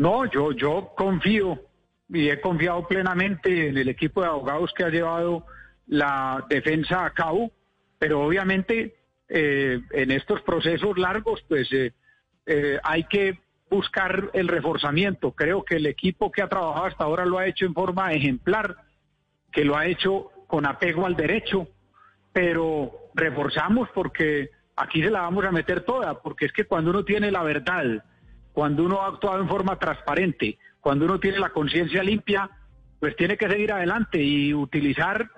No, yo, yo confío y he confiado plenamente en el equipo de abogados que ha llevado la defensa a cabo, pero obviamente eh, en estos procesos largos, pues eh, eh, hay que buscar el reforzamiento. Creo que el equipo que ha trabajado hasta ahora lo ha hecho en forma ejemplar, que lo ha hecho con apego al derecho, pero reforzamos porque aquí se la vamos a meter toda, porque es que cuando uno tiene la verdad, cuando uno ha actuado en forma transparente, cuando uno tiene la conciencia limpia, pues tiene que seguir adelante y utilizar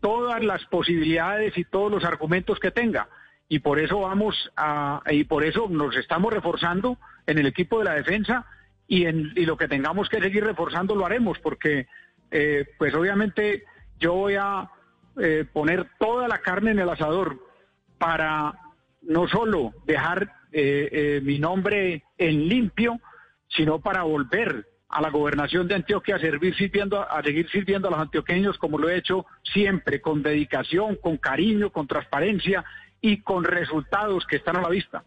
todas las posibilidades y todos los argumentos que tenga. Y por eso vamos a, y por eso nos estamos reforzando en el equipo de la defensa y en y lo que tengamos que seguir reforzando lo haremos, porque eh, pues obviamente yo voy a eh, poner toda la carne en el asador para no solo dejar eh, mi nombre en limpio, sino para volver a la gobernación de Antioquia a, servir sirviendo, a seguir sirviendo a los antioqueños como lo he hecho siempre, con dedicación, con cariño, con transparencia y con resultados que están a la vista.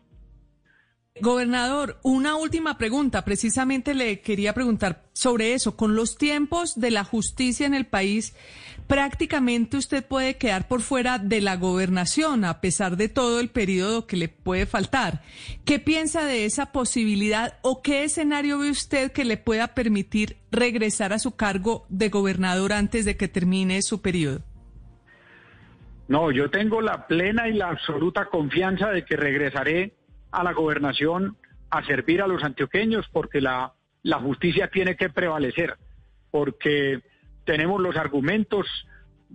Gobernador, una última pregunta. Precisamente le quería preguntar sobre eso. Con los tiempos de la justicia en el país, prácticamente usted puede quedar por fuera de la gobernación, a pesar de todo el periodo que le puede faltar. ¿Qué piensa de esa posibilidad o qué escenario ve usted que le pueda permitir regresar a su cargo de gobernador antes de que termine su periodo? No, yo tengo la plena y la absoluta confianza de que regresaré a la gobernación a servir a los antioqueños porque la, la justicia tiene que prevalecer, porque tenemos los argumentos,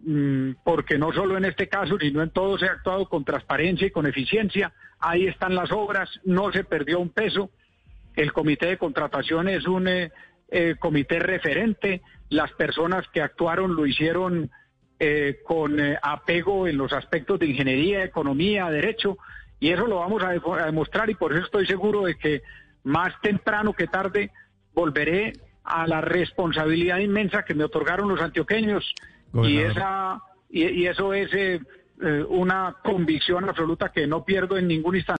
mm, porque no solo en este caso, sino en todo se ha actuado con transparencia y con eficiencia. Ahí están las obras, no se perdió un peso. El comité de contratación es un eh, eh, comité referente. Las personas que actuaron lo hicieron eh, con apego en los aspectos de ingeniería, economía, derecho. Y eso lo vamos a, demostrar y por eso estoy seguro de que más temprano que tarde volveré a la responsabilidad inmensa que me otorgaron los antioqueños y esa y, eso es eh, eh, una convicción absoluta que no pierdo en ningún instante.